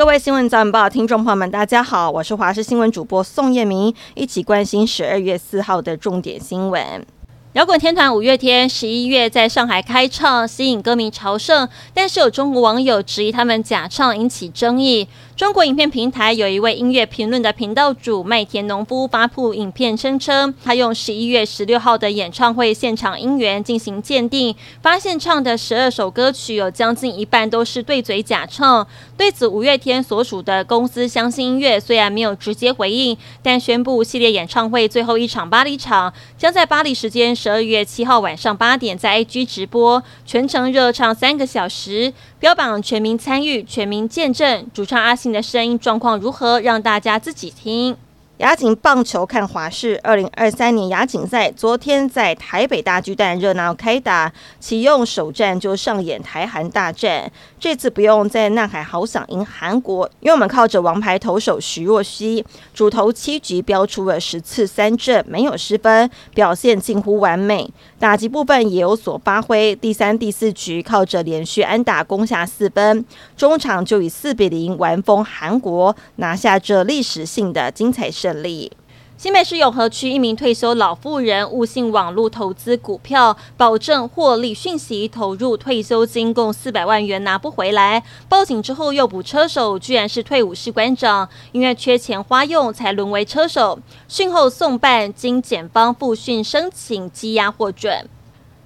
各位新闻早晚报听众朋友们，大家好，我是华视新闻主播宋叶明，一起关心十二月四号的重点新闻。摇滚天团五月天十一月在上海开唱，吸引歌迷朝圣，但是有中国网友质疑他们假唱，引起争议。中国影片平台有一位音乐评论的频道主麦田农夫发布影片，声称他用十一月十六号的演唱会现场音源进行鉴定，发现唱的十二首歌曲有将近一半都是对嘴假唱。对此，五月天所属的公司相信音乐虽然没有直接回应，但宣布系列演唱会最后一场巴黎场将在巴黎时间十二月七号晚上八点在 IG 直播，全程热唱三个小时，标榜全民参与、全民见证。主唱阿信。的声音状况如何？让大家自己听。亚锦棒球看华视，二零二三年亚锦赛昨天在台北大巨蛋热闹开打，启用首战就上演台韩大战。这次不用在南海好想赢韩国，因为我们靠着王牌投手徐若曦，主投七局飙出了十次三振，没有失分，表现近乎完美。打击部分也有所发挥，第三、第四局靠着连续安打攻下四分，中场就以四比零完封韩国，拿下这历史性的精彩胜利。新北市永和区一名退休老妇人误信网络投资股票，保证获利讯息，投入退休金共四百万元拿不回来，报警之后又捕车手，居然是退伍士官长，因为缺钱花用才沦为车手。讯后送办，经检方复讯申请羁押获准。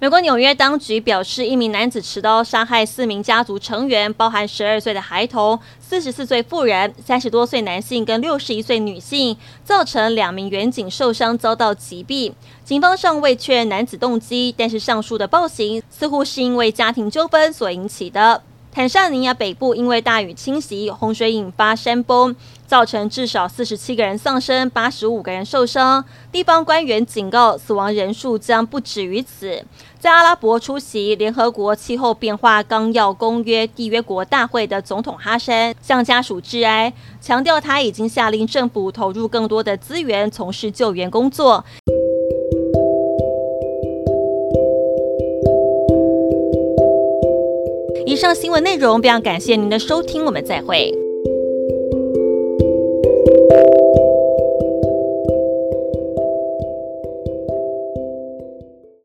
美国纽约当局表示，一名男子持刀杀害四名家族成员，包含十二岁的孩童、四十四岁妇人、三十多岁男性跟六十一岁女性，造成两名远警受伤，遭到击毙。警方尚未确认男子动机，但是上述的暴行似乎是因为家庭纠纷所引起的。坦桑尼亚北部因为大雨侵袭，洪水引发山崩，造成至少四十七个人丧生，八十五个人受伤。地方官员警告，死亡人数将不止于此。在阿拉伯出席联合国气候变化纲要公约缔约国大会的总统哈山向家属致哀，强调他已经下令政府投入更多的资源从事救援工作。以上新闻内容，非常感谢您的收听，我们再会。